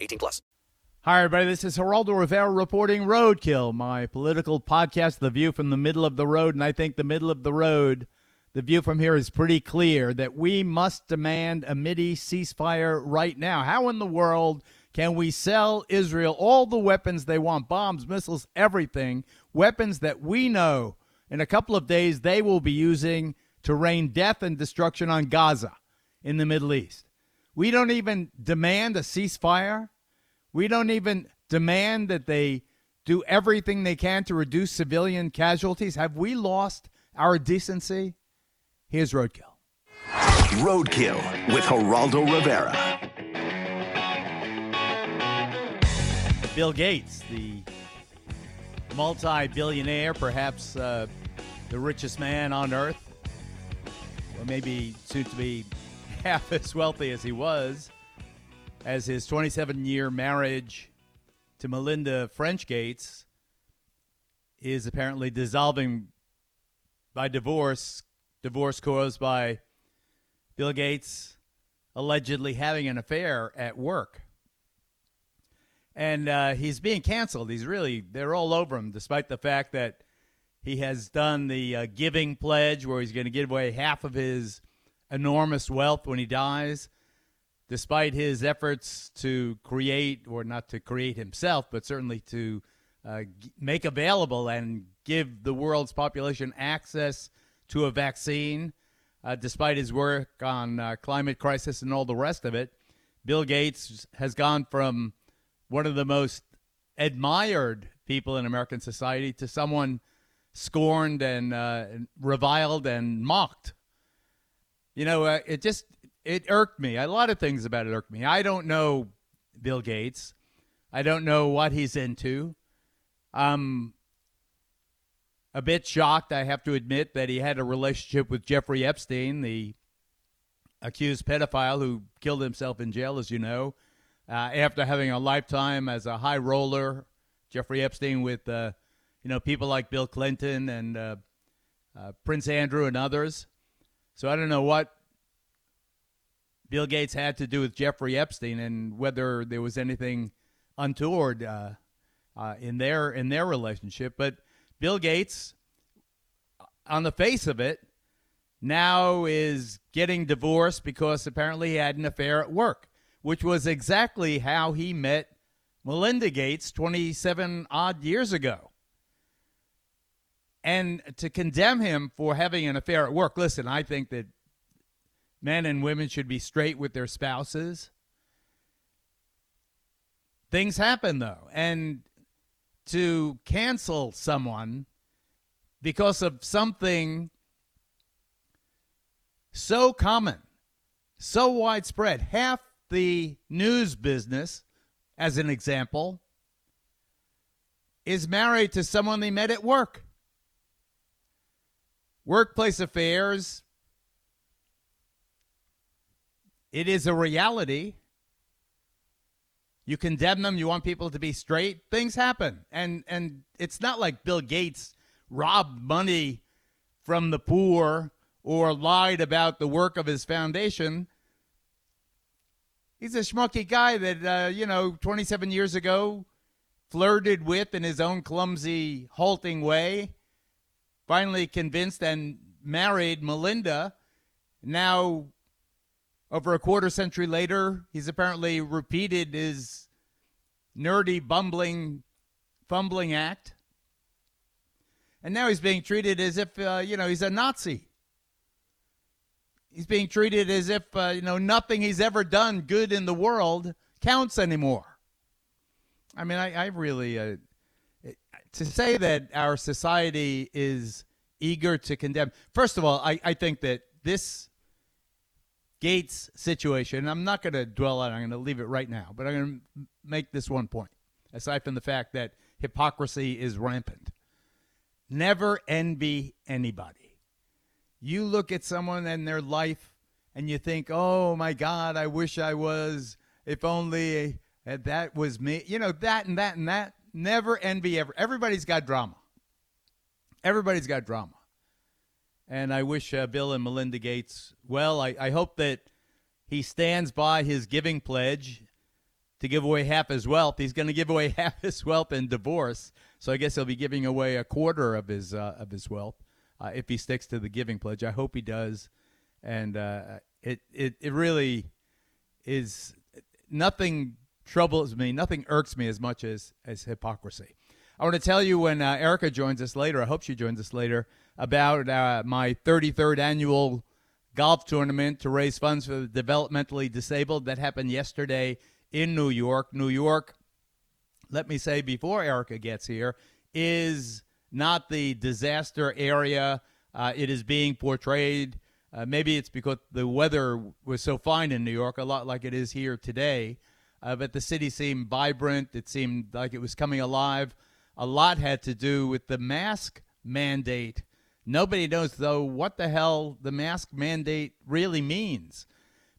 18 plus. Hi, everybody. This is Geraldo Rivera reporting Roadkill, my political podcast, The View from the Middle of the Road. And I think the middle of the road, the view from here is pretty clear that we must demand a Midi ceasefire right now. How in the world can we sell Israel all the weapons they want bombs, missiles, everything? Weapons that we know in a couple of days they will be using to rain death and destruction on Gaza in the Middle East. We don't even demand a ceasefire. We don't even demand that they do everything they can to reduce civilian casualties. Have we lost our decency? Here's Roadkill. Roadkill with Geraldo Rivera. Bill Gates, the multi billionaire, perhaps uh, the richest man on earth, or maybe soon to be half as wealthy as he was, as his 27 year marriage to Melinda French Gates is apparently dissolving by divorce, divorce caused by Bill Gates allegedly having an affair at work and uh, he's being canceled. He's really they're all over him, despite the fact that he has done the uh, giving pledge, where he's going to give away half of his enormous wealth when he dies. Despite his efforts to create, or not to create himself, but certainly to uh, make available and give the world's population access to a vaccine, uh, despite his work on uh, climate crisis and all the rest of it, Bill Gates has gone from one of the most admired people in American society to someone scorned and uh, reviled and mocked. You know, uh, it just it irked me. A lot of things about it irked me. I don't know Bill Gates. I don't know what he's into. I'm a bit shocked, I have to admit, that he had a relationship with Jeffrey Epstein, the accused pedophile who killed himself in jail, as you know uh, after having a lifetime as a high roller, Jeffrey Epstein with uh, you know people like Bill Clinton and uh, uh, Prince Andrew and others. So I don't know what Bill Gates had to do with Jeffrey Epstein and whether there was anything untoward uh, uh, in their in their relationship. But Bill Gates, on the face of it, now is getting divorced because apparently he had an affair at work which was exactly how he met Melinda Gates 27 odd years ago. And to condemn him for having an affair at work, listen, I think that men and women should be straight with their spouses. Things happen, though. And to cancel someone because of something so common, so widespread, half the news business, as an example, is married to someone they met at work. Workplace affairs, it is a reality. You condemn them, you want people to be straight, things happen. And and it's not like Bill Gates robbed money from the poor or lied about the work of his foundation he's a schmucky guy that uh, you know 27 years ago flirted with in his own clumsy halting way finally convinced and married melinda. Now over a quarter century later he's apparently repeated his nerdy bumbling fumbling act. And now he's being treated as if uh, you know he's a nazi. He's being treated as if uh, you know nothing he's ever done good in the world counts anymore. I mean, I, I really uh, to say that our society is eager to condemn. First of all, I, I think that this Gates situation. I'm not going to dwell on. it. I'm going to leave it right now, but I'm going to make this one point, aside from the fact that hypocrisy is rampant. Never envy anybody. You look at someone and their life and you think, oh my God, I wish I was, if only eh, that was me. You know, that and that and that. Never envy ever. Everybody's got drama. Everybody's got drama. And I wish uh, Bill and Melinda Gates well. I, I hope that he stands by his giving pledge to give away half his wealth. He's going to give away half his wealth in divorce, so I guess he'll be giving away a quarter of his uh, of his wealth uh, if he sticks to the giving pledge. I hope he does, and uh, it it it really is nothing troubles me, nothing irks me as much as as hypocrisy. I want to tell you when uh, Erica joins us later. I hope she joins us later about uh, my 33rd annual golf tournament to raise funds for the developmentally disabled that happened yesterday in New York. New York, let me say before Erica gets here, is not the disaster area uh, it is being portrayed. Uh, maybe it's because the weather was so fine in New York, a lot like it is here today. Uh, but the city seemed vibrant. It seemed like it was coming alive. A lot had to do with the mask mandate. Nobody knows, though, what the hell the mask mandate really means.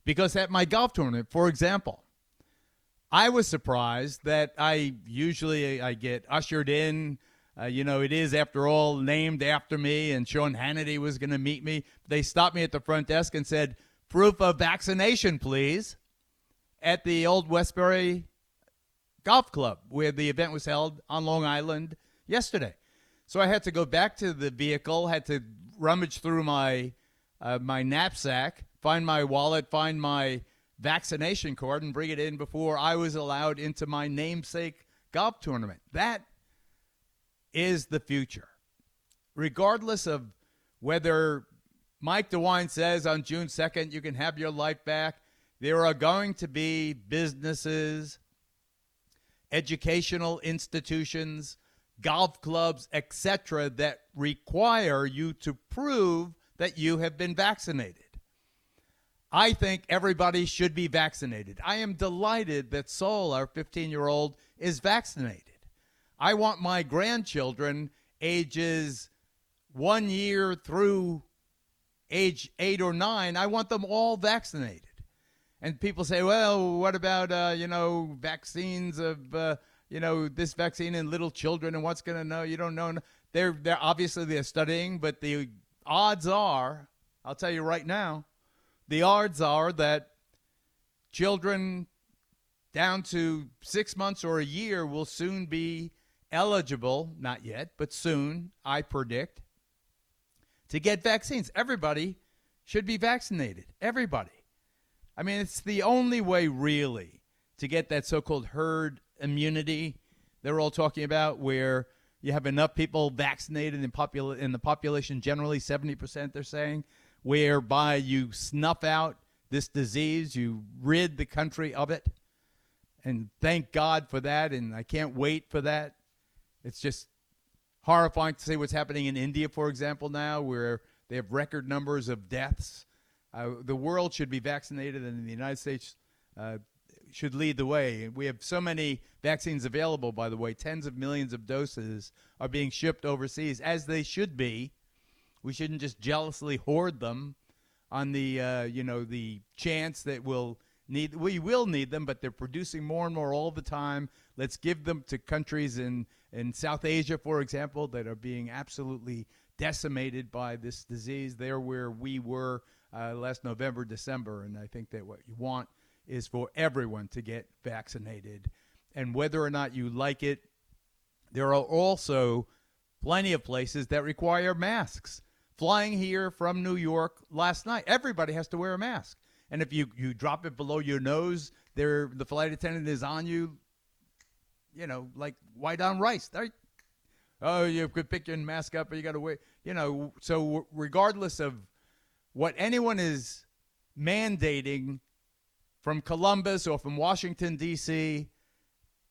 Because at my golf tournament, for example, I was surprised that I usually I get ushered in. Uh, you know, it is after all named after me, and Sean Hannity was going to meet me. They stopped me at the front desk and said, "Proof of vaccination, please." At the old Westbury Golf Club, where the event was held on Long Island yesterday. So I had to go back to the vehicle, had to rummage through my uh, my knapsack, find my wallet, find my vaccination card and bring it in before I was allowed into my namesake golf tournament. That is the future. Regardless of whether Mike DeWine says on June 2nd you can have your life back, there are going to be businesses, educational institutions, golf clubs, etc., that require you to prove that you have been vaccinated. I think everybody should be vaccinated. I am delighted that Sol, our 15 year old, is vaccinated. I want my grandchildren, ages one year through age eight or nine, I want them all vaccinated. And people say, well, what about, uh, you know, vaccines of, uh, you know, this vaccine in little children and what's going to know? You don't know. They're, they're obviously they're studying, but the odds are, I'll tell you right now, the odds are that children down to six months or a year will soon be eligible, not yet, but soon, I predict, to get vaccines. Everybody should be vaccinated. Everybody. I mean, it's the only way, really, to get that so called herd immunity they're all talking about, where you have enough people vaccinated in, in the population, generally 70%, they're saying, whereby you snuff out this disease, you rid the country of it. And thank God for that. And I can't wait for that. It's just horrifying to see what's happening in India, for example, now, where they have record numbers of deaths. Uh, the world should be vaccinated, and the United States uh, should lead the way. We have so many vaccines available, by the way. Tens of millions of doses are being shipped overseas, as they should be. We shouldn't just jealously hoard them on the uh, you know the chance that we'll need we will need them, but they're producing more and more all the time. Let's give them to countries in in South Asia, for example, that are being absolutely decimated by this disease. They're where we were uh, last November, December, and I think that what you want is for everyone to get vaccinated, and whether or not you like it, there are also plenty of places that require masks flying here from New York last night. Everybody has to wear a mask. And if you, you drop it below your nose, there the flight attendant is on you, you know, like white on rice. Oh, you could pick your mask up, but you got to wait. You know, so regardless of what anyone is mandating from Columbus or from Washington, D.C.,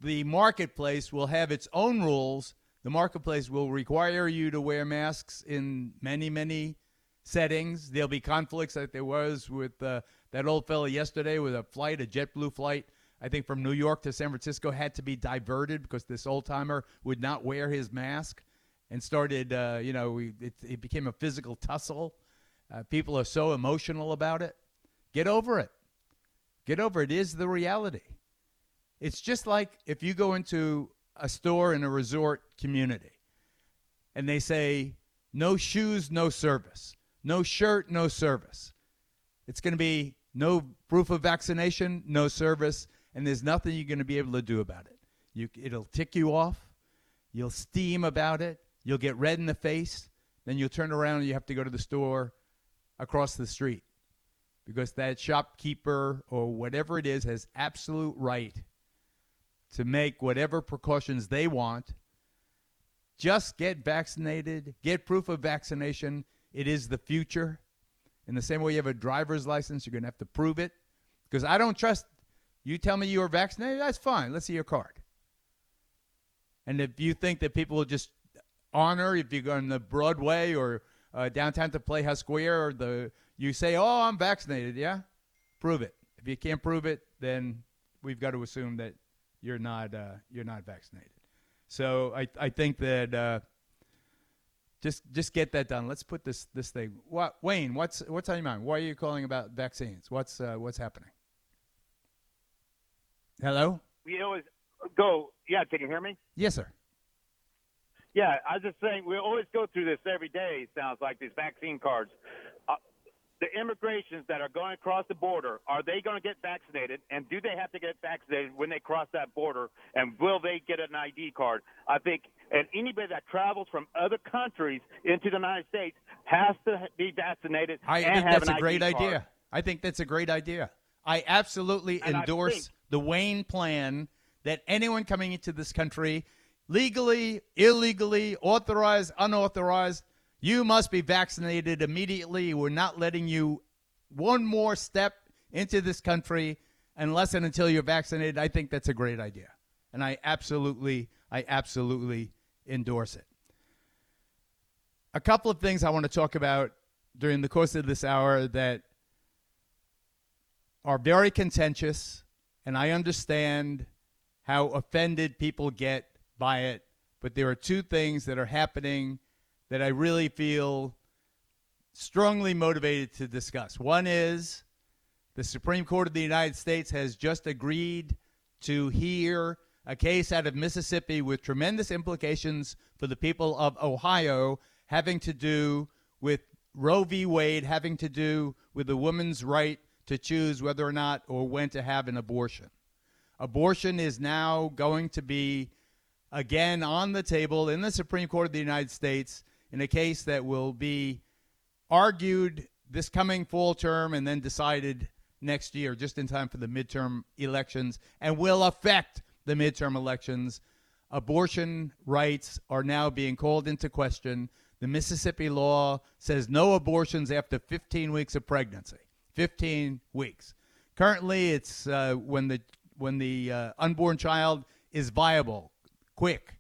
the marketplace will have its own rules the marketplace will require you to wear masks in many, many settings. There'll be conflicts like there was with uh, that old fellow yesterday with a flight, a JetBlue flight I think from New York to San Francisco had to be diverted because this old timer would not wear his mask and started, uh, you know, it, it became a physical tussle. Uh, people are so emotional about it. Get over it. Get over it. It is the reality. It's just like if you go into a store in a resort community and they say, no shoes, no service, no shirt, no service. It's going to be no proof of vaccination, no service, and there's nothing you're going to be able to do about it. You, it'll tick you off. You'll steam about it. You'll get red in the face. Then you'll turn around and you have to go to the store across the street because that shopkeeper or whatever it is has absolute right to make whatever precautions they want. Just get vaccinated, get proof of vaccination. It is the future. In the same way you have a driver's license, you're going to have to prove it. Because I don't trust you tell me you are vaccinated, that's fine. Let's see your card. And if you think that people will just honor, if you go on the Broadway or uh, downtown to Playhouse Square, or the you say, "Oh, I'm vaccinated," yeah, prove it. If you can't prove it, then we've got to assume that you're not uh, you're not vaccinated. So I I think that uh, just just get that done. Let's put this this thing. What Wayne? What's what's on your mind? Why are you calling about vaccines? What's uh, what's happening? Hello. We always go. Yeah, can you hear me? Yes, sir. Yeah, I was just saying we always go through this every day. It sounds like these vaccine cards. Uh, the immigrations that are going across the border, are they going to get vaccinated? And do they have to get vaccinated when they cross that border? And will they get an ID card? I think, and anybody that travels from other countries into the United States has to be vaccinated. I think that's a great card. idea. I think that's a great idea. I absolutely And I endorse think- the Wayne plan that anyone coming into this country, legally, illegally, authorized, unauthorized, you must be vaccinated immediately. We're not letting you one more step into this country unless and until you're vaccinated. I think that's a great idea. And I absolutely, I absolutely endorse it. A couple of things I want to talk about during the course of this hour that are very contentious, and I understand how offended people get by it. But there are two things that are happening that I really feel strongly motivated to discuss. One is the Supreme Court of the United States has just agreed to hear a case out of Mississippi with tremendous implications for the people of Ohio having to do with Roe v. Wade, having to do with the woman's right to choose whether or not or when to have an abortion. Abortion is now going to be again on the table in the Supreme Court of the United States in a case that will be argued this coming full term and then decided next year, just in time for the midterm elections, and will affect the midterm elections. Abortion rights are now being called into question. The Mississippi law says no abortions after 15 weeks of pregnancy. 15 weeks. Currently, it's uh, when the when the uh, unborn child is viable, quick,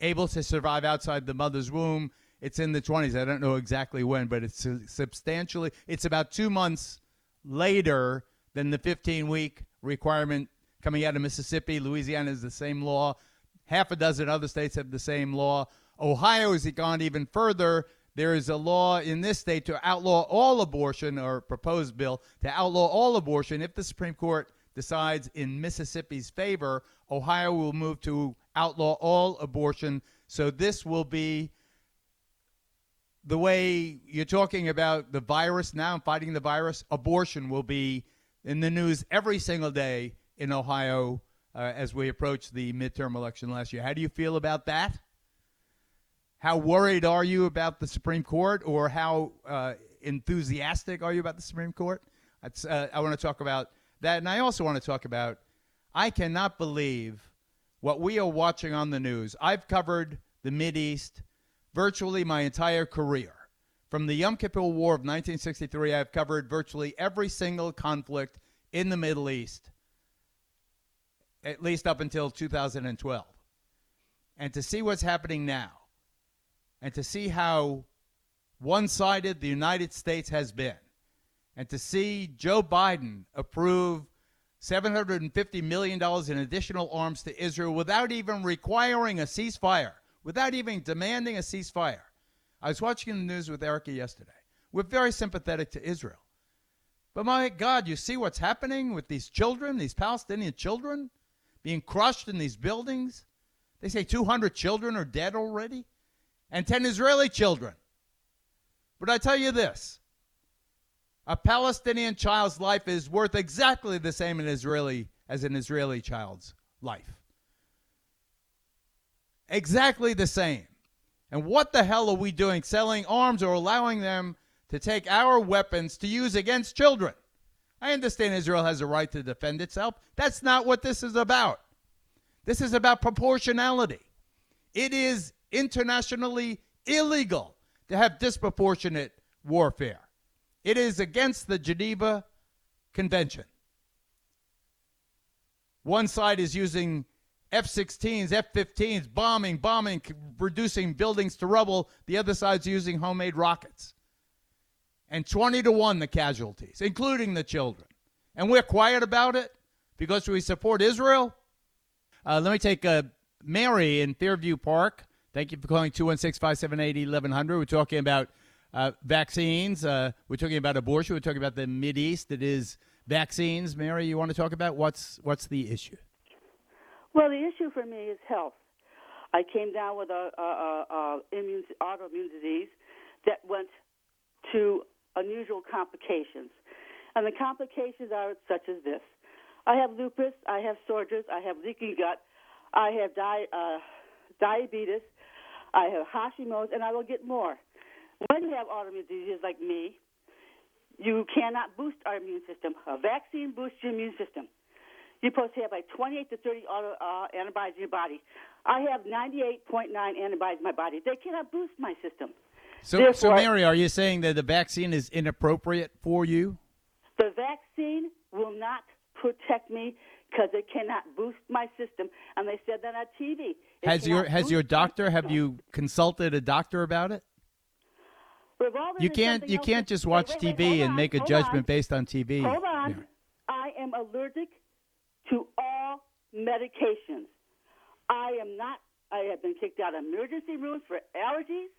able to survive outside the mother's womb. It's in the 20s. I don't know exactly when, but it's substantially. It's about two months later than the 15 week requirement coming out of Mississippi. Louisiana is the same law. Half a dozen other states have the same law. Ohio has gone even further. There is a law in this state to outlaw all abortion, or proposed bill to outlaw all abortion. If the Supreme Court decides in Mississippi's favor, Ohio will move to outlaw all abortion. So this will be the way you're talking about the virus now and fighting the virus. Abortion will be in the news every single day in Ohio uh, as we approach the midterm election last year. How do you feel about that? How worried are you about the Supreme Court, or how uh, enthusiastic are you about the Supreme Court? Uh, I want to talk about that, and I also want to talk about. I cannot believe what we are watching on the news. I've covered the Mid East virtually my entire career. From the Yom Kippur War of 1963, I've covered virtually every single conflict in the Middle East, at least up until 2012. And to see what's happening now, and to see how one sided the United States has been, and to see Joe Biden approve $750 million in additional arms to Israel without even requiring a ceasefire, without even demanding a ceasefire. I was watching the news with Erica yesterday. We're very sympathetic to Israel. But my God, you see what's happening with these children, these Palestinian children being crushed in these buildings? They say 200 children are dead already, and 10 Israeli children. But I tell you this a Palestinian child's life is worth exactly the same in Israeli as an Israeli child's life. Exactly the same. And what the hell are we doing selling arms or allowing them to take our weapons to use against children? I understand Israel has a right to defend itself. That's not what this is about. This is about proportionality. It is internationally illegal to have disproportionate warfare. It is against the Geneva Convention. One side is using F 16s, F 15s, bombing, bombing, reducing buildings to rubble. The other side's using homemade rockets. And 20 to 1 the casualties, including the children. And we're quiet about it because we support Israel. Uh, let me take uh, Mary in Fairview Park. Thank you for calling 216 578 1100. We're talking about uh, vaccines. Uh, we're talking about abortion. We're talking about the Mid East. It is vaccines. Mary, you want to talk about what's what's the issue? Well, the issue for me is health. I came down with a, a, a, a immune, autoimmune disease that went to unusual complications, and the complications are such as this: I have lupus, I have psoriasis, I have leaky gut, I have di- uh, diabetes, I have Hashimoto's, and I will get more. When you have autoimmune diseases like me, you cannot boost our immune system. A vaccine boosts your immune system. You're supposed to have like 28 to 30 auto, uh, antibodies in your body. I have 98.9 antibodies in my body. They cannot boost my system. So, Therefore, so Mary, are you saying that the vaccine is inappropriate for you? The vaccine will not protect me because it cannot boost my system. And they said that on TV. It Has your has your doctor have you consulted a doctor about it? Revolver You can't you can't just watch wait, wait, TV and on, make a judgment on. based on TV. Hold on. Mary. I am allergic to all medications. I am not. I have been kicked out of emergency rooms for allergies.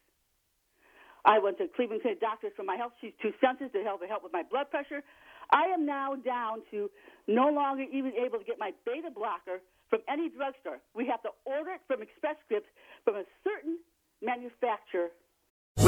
I went to Cleveland Clinic doctors for my health. She's too sensitive to help help with my blood pressure. I am now down to no longer even able to get my beta blocker from any drugstore. We have to order it from Express Scripts from a certain manufacturer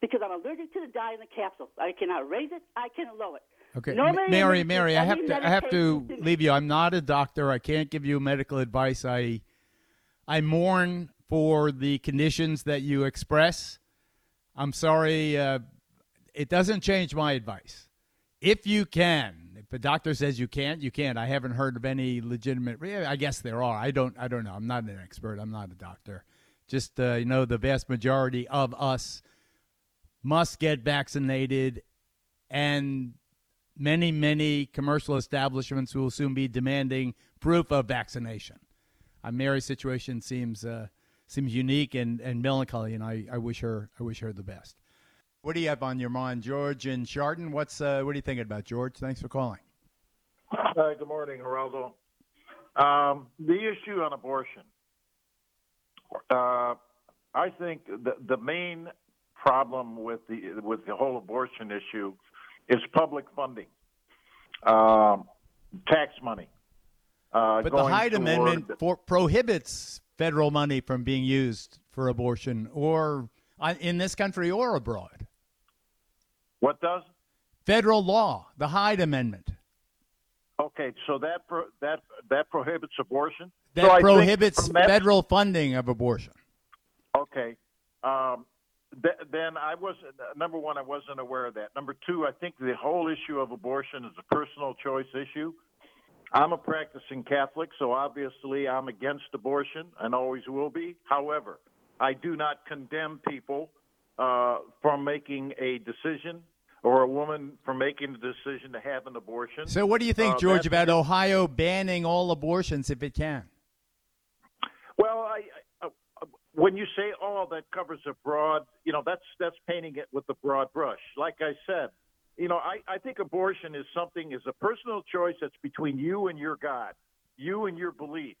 Because I'm allergic to the dye in the capsule. I cannot raise it. I cannot lower it. Okay, No M- Mary, Mary, I have to, I have to leave you. I'm not a doctor. I can't give you medical advice. I, I mourn for the conditions that you express. I'm sorry. Uh, it doesn't change my advice. If you can, if a doctor says you can't, you can't. I haven't heard of any legitimate. I guess there are. I don't. I don't know. I'm not an expert. I'm not a doctor. Just uh, you know, the vast majority of us must get vaccinated, and many, many commercial establishments will soon be demanding proof of vaccination. Uh, Mary's situation seems uh, seems unique and, and melancholy, and I, I wish her I wish her the best. What do you have on your mind, George and Chardon? What's uh, what are you thinking about, George? Thanks for calling. Hi, good morning, Geraldo. Um, the issue on abortion. Uh, I think the the main problem with the with the whole abortion issue is public funding, um, tax money. Uh, but the Hyde Amendment for, prohibits federal money from being used for abortion, or uh, in this country or abroad. What does? Federal law, the Hyde Amendment. Okay, so that pro, that that prohibits abortion. That so prohibits federal funding of abortion. Okay, um, then I was number one. I wasn't aware of that. Number two, I think the whole issue of abortion is a personal choice issue. I'm a practicing Catholic, so obviously I'm against abortion and always will be. However, I do not condemn people uh, from making a decision or a woman from making the decision to have an abortion. So, what do you think, uh, George, about Ohio banning all abortions if it can? Well, I, when you say all, that covers a broad, you know, that's that's painting it with a broad brush. Like I said, you know, I, I think abortion is something is a personal choice that's between you and your God, you and your belief,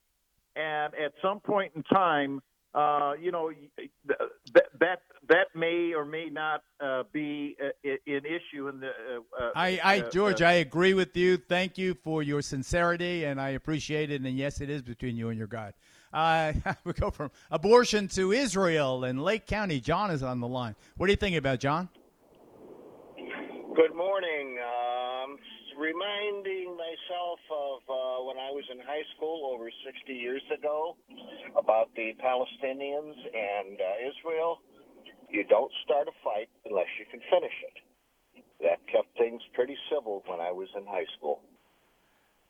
and at some point in time, uh, you know, that that that may or may not uh, be a, a, an issue in the. Uh, uh I, I, uh, George, uh, I agree with you. Thank you for your sincerity, and I appreciate it. And yes, it is between you and your God. Uh, we go from abortion to Israel and Lake County. John is on the line. What are you thinking about, John? Good morning. Um, reminding myself of uh, when I was in high school over 60 years ago about the Palestinians and uh, Israel. You don't start a fight unless you can finish it. That kept things pretty civil when I was in high school.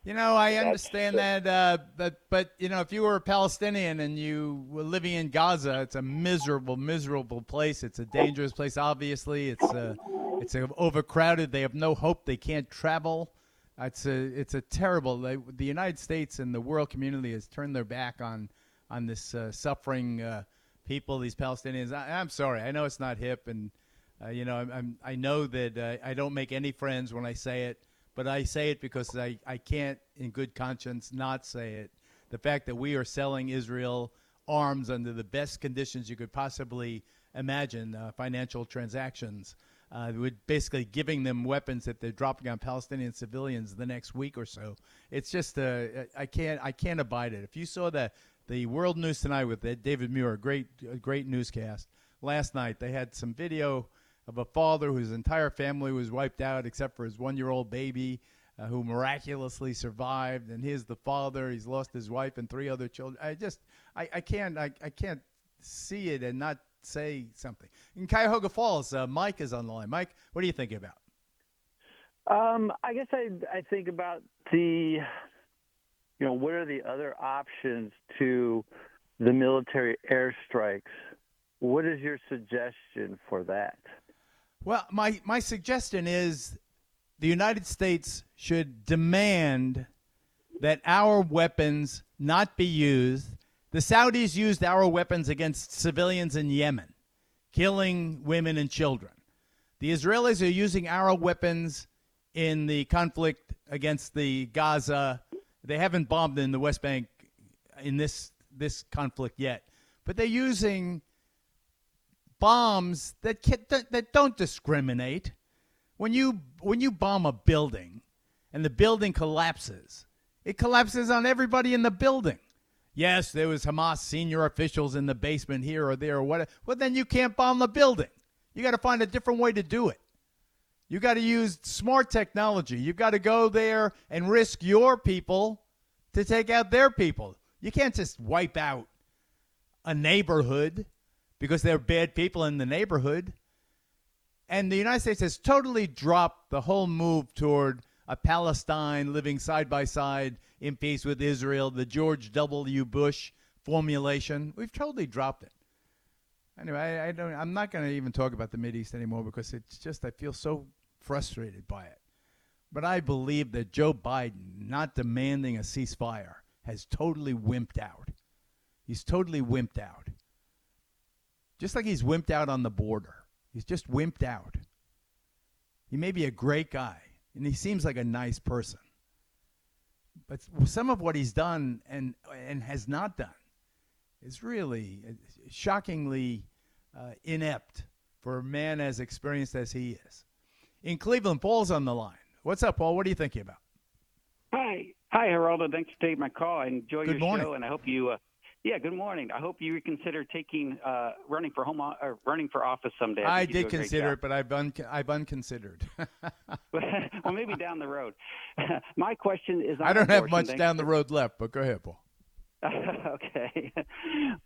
You know, I understand that, uh, but but you know, if you were a Palestinian and you were living in Gaza, it's a miserable, miserable place. It's a dangerous place. Obviously, it's a, it's overcrowded. They have no hope. They can't travel. It's a it's a terrible. The United States and the world community has turned their back on on this uh, suffering uh, people, these Palestinians. I, am sorry. I know it's not hip, and uh, you know, I'm, I'm, i know that uh, I don't make any friends when I say it but I say it because I, I can't, in good conscience, not say it. The fact that we are selling Israel arms under the best conditions you could possibly imagine, uh, financial transactions, uh, would basically giving them weapons that they're dropping on Palestinian civilians the next week or so. It's just uh, I can't I can't abide it. If you saw the the World News tonight with David Muir, great great newscast last night, they had some video of a father whose entire family was wiped out except for his one year old baby. Uh, who miraculously survived, and here's the father. He's lost his wife and three other children. I just, I, I can't, I, I can't see it and not say something. In Cuyahoga Falls, uh, Mike is on the line. Mike, what are you thinking about? Um, I guess I, I think about the, you know, what are the other options to the military airstrikes? What is your suggestion for that? Well, my, my suggestion is the United States should demand that our weapons not be used. The Saudis used our weapons against civilians in Yemen, killing women and children. The Israelis are using our weapons in the conflict against the Gaza. They haven't bombed in the West Bank in this this conflict yet, but they're using bombs that that don't discriminate. When you when you bomb a building and the building collapses, it collapses on everybody in the building. Yes, there was Hamas senior officials in the basement here or there or whatever. Well, then you can't bomb the building. You got to find a different way to do it. You got to use smart technology. You've got to go there and risk your people to take out their people. You can't just wipe out a neighborhood because there are bad people in the neighborhood. And the United States has totally dropped the whole move toward a Palestine living side by side in peace with Israel, the George W. Bush formulation. We've totally dropped it. Anyway, I, I don't. I'm not going to even talk about the East anymore because it's just I feel so frustrated by it. But I believe that Joe Biden, not demanding a ceasefire, has totally wimped out. He's totally wimped out. Just like he's wimped out on the border. He's just wimped out. He may be a great guy, and he seems like a nice person. But some of what he's done and and has not done is really uh, shockingly uh, inept for a man as experienced as he is. In Cleveland, Paul's on the line. What's up, Paul? What are you thinking about? Hi, hi, Geraldo. Thanks for taking my call. I enjoy Good your morning. show, and I hope you. Uh, yeah, good morning. I hope you reconsider taking uh, running for home or running for office someday. I you did do a great consider it, but I've, un- I've unconsidered. well, maybe down the road. my question is. On I don't have much down the road left, but go ahead, Paul. okay.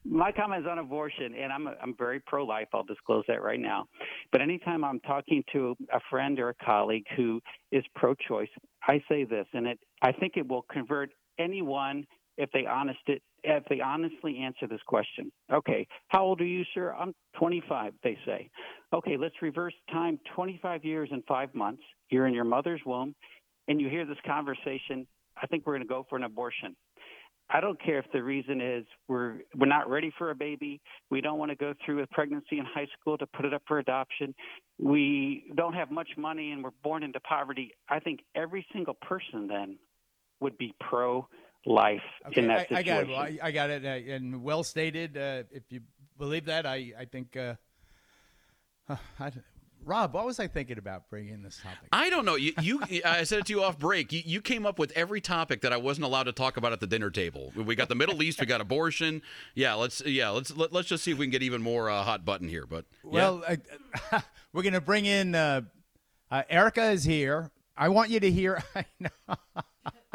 My comment is on abortion, and I'm I'm very pro-life. I'll disclose that right now. But anytime I'm talking to a friend or a colleague who is pro-choice, I say this, and it I think it will convert anyone if they honest it if they honestly answer this question. Okay, how old are you, sir? I'm 25. They say. Okay, let's reverse time 25 years and five months. You're in your mother's womb, and you hear this conversation. I think we're going to go for an abortion. I don't care if the reason is we're we're not ready for a baby. We don't want to go through a pregnancy in high school to put it up for adoption. We don't have much money and we're born into poverty. I think every single person then would be pro life in that I, I situation. got it. I, I got it, uh, and well stated. Uh, if you believe that, I, I think. Uh, uh, I, Rob, what was I thinking about bringing this topic? I don't know. You, you I said it to you off break. You, you came up with every topic that I wasn't allowed to talk about at the dinner table. We got the Middle East. We got abortion. Yeah, let's yeah let's let, let's just see if we can get even more uh, hot button here. But yeah. Well, I, we're going to bring in uh, uh, Erica is here. I want you to hear. I know.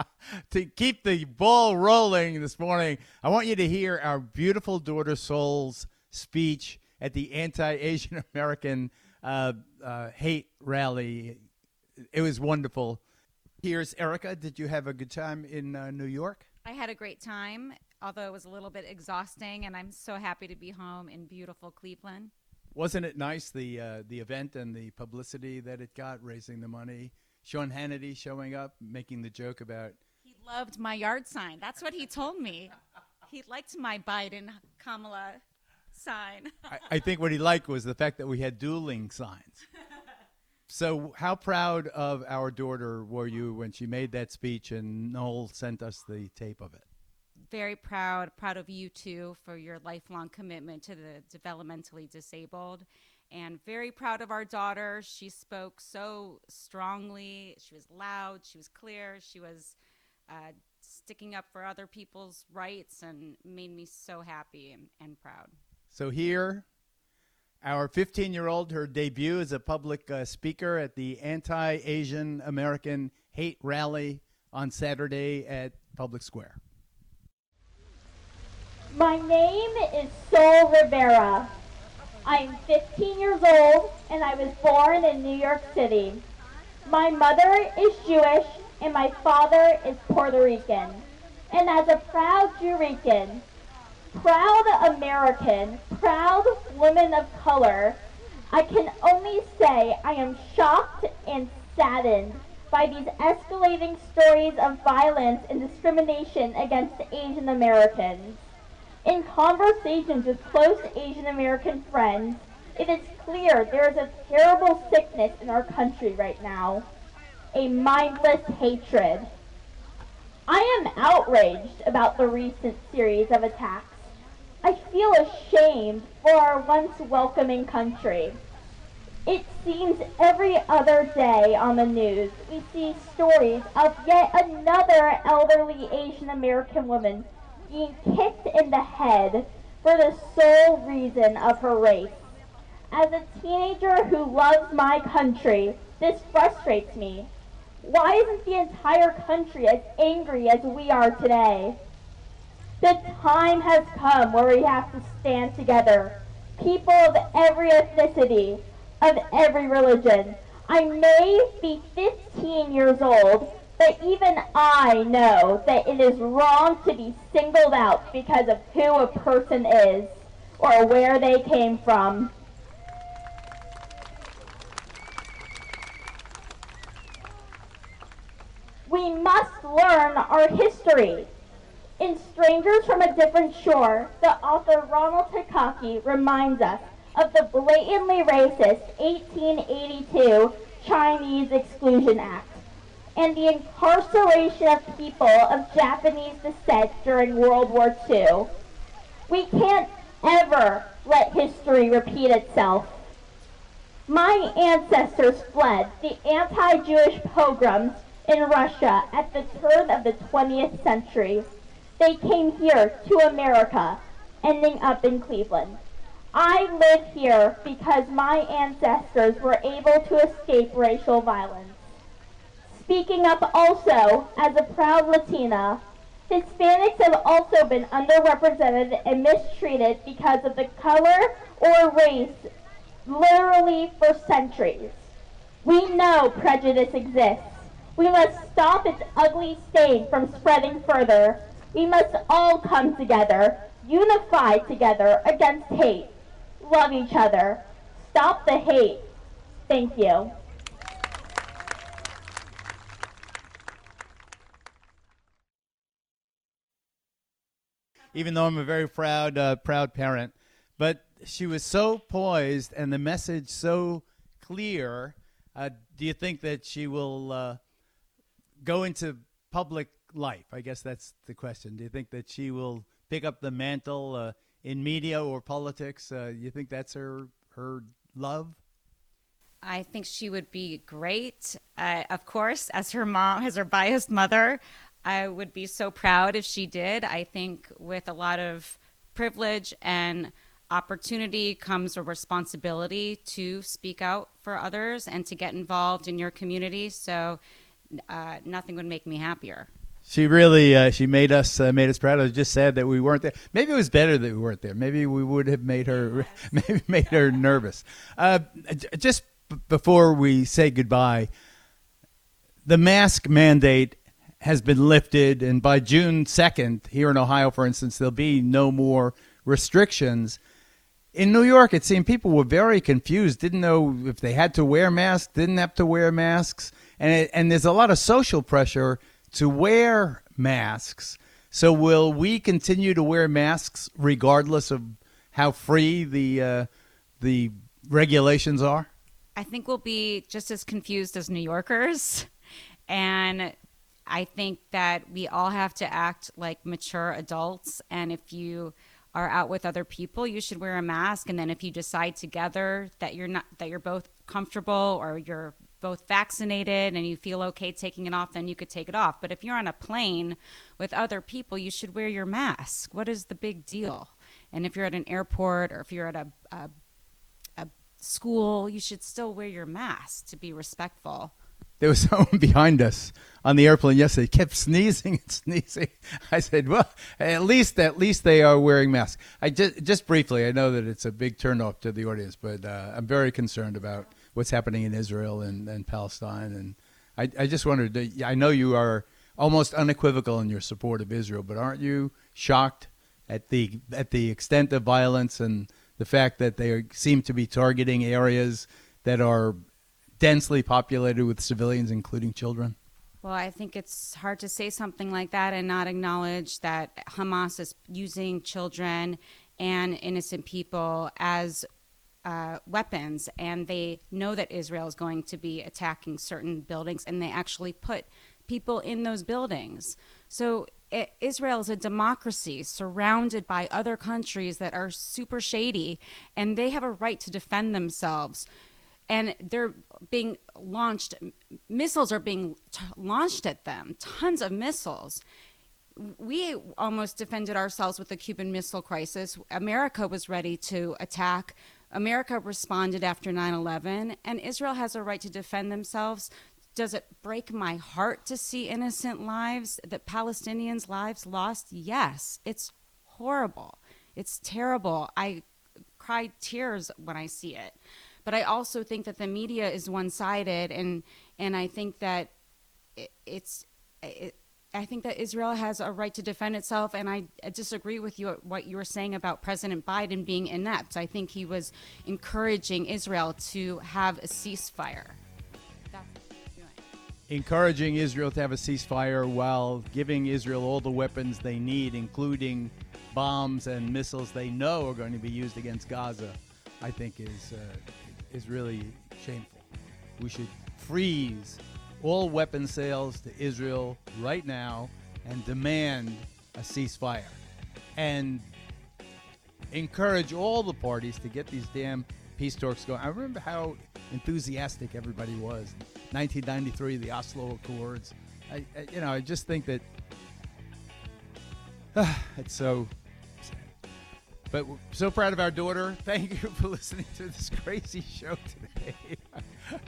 to keep the ball rolling this morning, I want you to hear our beautiful daughter Sol's speech at the anti-Asian American uh, uh, hate rally. It was wonderful. Here's Erica. Did you have a good time in uh, New York? I had a great time, although it was a little bit exhausting, and I'm so happy to be home in beautiful Cleveland. Wasn't it nice the uh, the event and the publicity that it got, raising the money? Sean Hannity showing up, making the joke about He loved my yard sign. That's what he told me. He liked my Biden Kamala sign. I, I think what he liked was the fact that we had dueling signs. So, how proud of our daughter were you when she made that speech and Noel sent us the tape of it? Very proud, proud of you too for your lifelong commitment to the developmentally disabled. And very proud of our daughter. She spoke so strongly. She was loud. She was clear. She was uh, sticking up for other people's rights and made me so happy and, and proud. So, here, our 15 year old, her debut as a public uh, speaker at the anti Asian American hate rally on Saturday at Public Square. My name is Sol Rivera. I'm 15 years old and I was born in New York City. My mother is Jewish and my father is Puerto Rican. And as a proud Jurican, proud American, proud woman of color, I can only say I am shocked and saddened by these escalating stories of violence and discrimination against Asian Americans. In conversations with close Asian American friends, it is clear there is a terrible sickness in our country right now a mindless hatred. I am outraged about the recent series of attacks. I feel ashamed for our once welcoming country. It seems every other day on the news we see stories of yet another elderly Asian American woman being kicked in the head for the sole reason of her race. As a teenager who loves my country, this frustrates me. Why isn't the entire country as angry as we are today? The time has come where we have to stand together. People of every ethnicity, of every religion. I may be 15 years old, but even I know that it is wrong to be singled out because of who a person is or where they came from. We must learn our history. In Strangers from a Different Shore, the author Ronald Takaki reminds us of the blatantly racist 1882 Chinese Exclusion Act and the incarceration of people of Japanese descent during World War II. We can't ever let history repeat itself. My ancestors fled the anti-Jewish pogroms in Russia at the turn of the 20th century. They came here to America, ending up in Cleveland. I live here because my ancestors were able to escape racial violence. Speaking up also as a proud Latina, Hispanics have also been underrepresented and mistreated because of the color or race literally for centuries. We know prejudice exists. We must stop its ugly stain from spreading further. We must all come together, unify together against hate. Love each other. Stop the hate. Thank you. Even though I'm a very proud, uh, proud parent. But she was so poised and the message so clear. Uh, do you think that she will uh, go into public life? I guess that's the question. Do you think that she will pick up the mantle uh, in media or politics? Uh, you think that's her her love? I think she would be great. Uh, of course, as her mom, as her biased mother, I would be so proud if she did. I think with a lot of privilege and opportunity comes a responsibility to speak out for others and to get involved in your community. So uh, nothing would make me happier. She really, uh, she made us uh, made us proud. I was just sad that we weren't there. Maybe it was better that we weren't there. Maybe we would have made her, maybe made her nervous. Uh, just b- before we say goodbye, the mask mandate has been lifted, and by June 2nd, here in Ohio, for instance, there'll be no more restrictions. In New York, it seemed people were very confused, didn't know if they had to wear masks, didn't have to wear masks, and it, and there's a lot of social pressure to wear masks. So, will we continue to wear masks regardless of how free the uh, the regulations are? I think we'll be just as confused as New Yorkers, and I think that we all have to act like mature adults. And if you are out with other people, you should wear a mask. And then if you decide together that you're not that you're both comfortable or you're both vaccinated and you feel okay taking it off, then you could take it off. But if you're on a plane with other people, you should wear your mask. What is the big deal? And if you're at an airport or if you're at a, a, a school, you should still wear your mask to be respectful there was someone behind us on the airplane yesterday kept sneezing and sneezing. I said well at least at least they are wearing masks. I just just briefly i know that it's a big turnoff to the audience but uh, i'm very concerned about what's happening in israel and, and palestine and I, I just wondered i know you are almost unequivocal in your support of israel but aren't you shocked at the at the extent of violence and the fact that they seem to be targeting areas that are densely populated with civilians, including children? Well, I think it's hard to say something like that and not acknowledge that Hamas is using children and innocent people as uh, weapons, and they know that Israel is going to be attacking certain buildings, and they actually put people in those buildings. So it, Israel is a democracy surrounded by other countries that are super shady, and they have a right to defend themselves and they're being launched missiles are being t- launched at them tons of missiles. We almost defended ourselves with the cuban missile crisis. America was ready to attack. America responded after 9-11 and israel has a right to defend themselves. Does it break my heart to see innocent lives that palestinians lives lost? Yes it's horrible. It's terrible. I cry tears when i see it but I also think that the media is one sided, and and I think that it, it's. It, I think that Israel has a right to defend itself, and I disagree with you what you were saying about President Biden being inept. I think he was encouraging Israel to have a ceasefire. encouraging Israel to have a ceasefire while giving Israel all the weapons they need, including bombs and missiles they know are going to be used against Gaza, I think is uh, is really shameful. We should freeze all weapon sales to Israel right now and demand a ceasefire and encourage all the parties to get these damn peace talks going. I remember how enthusiastic everybody was. 1993, the Oslo Accords. I, I you know, I just think that it's so. But we're so proud of our daughter. Thank you for listening to this crazy show today.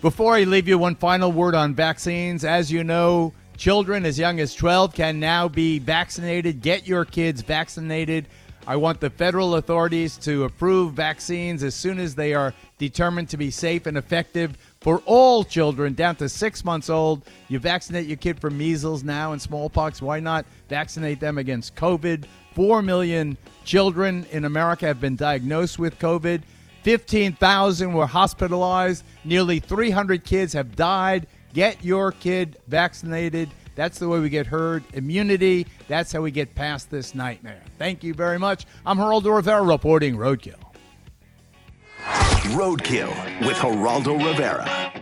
Before I leave you, one final word on vaccines. As you know, children as young as 12 can now be vaccinated. Get your kids vaccinated. I want the federal authorities to approve vaccines as soon as they are determined to be safe and effective for all children down to six months old. You vaccinate your kid for measles now and smallpox. Why not vaccinate them against COVID? Four million children in America have been diagnosed with COVID. 15,000 were hospitalized. Nearly 300 kids have died. Get your kid vaccinated. That's the way we get herd immunity. That's how we get past this nightmare. Thank you very much. I'm Geraldo Rivera reporting Roadkill. Roadkill with Geraldo Rivera.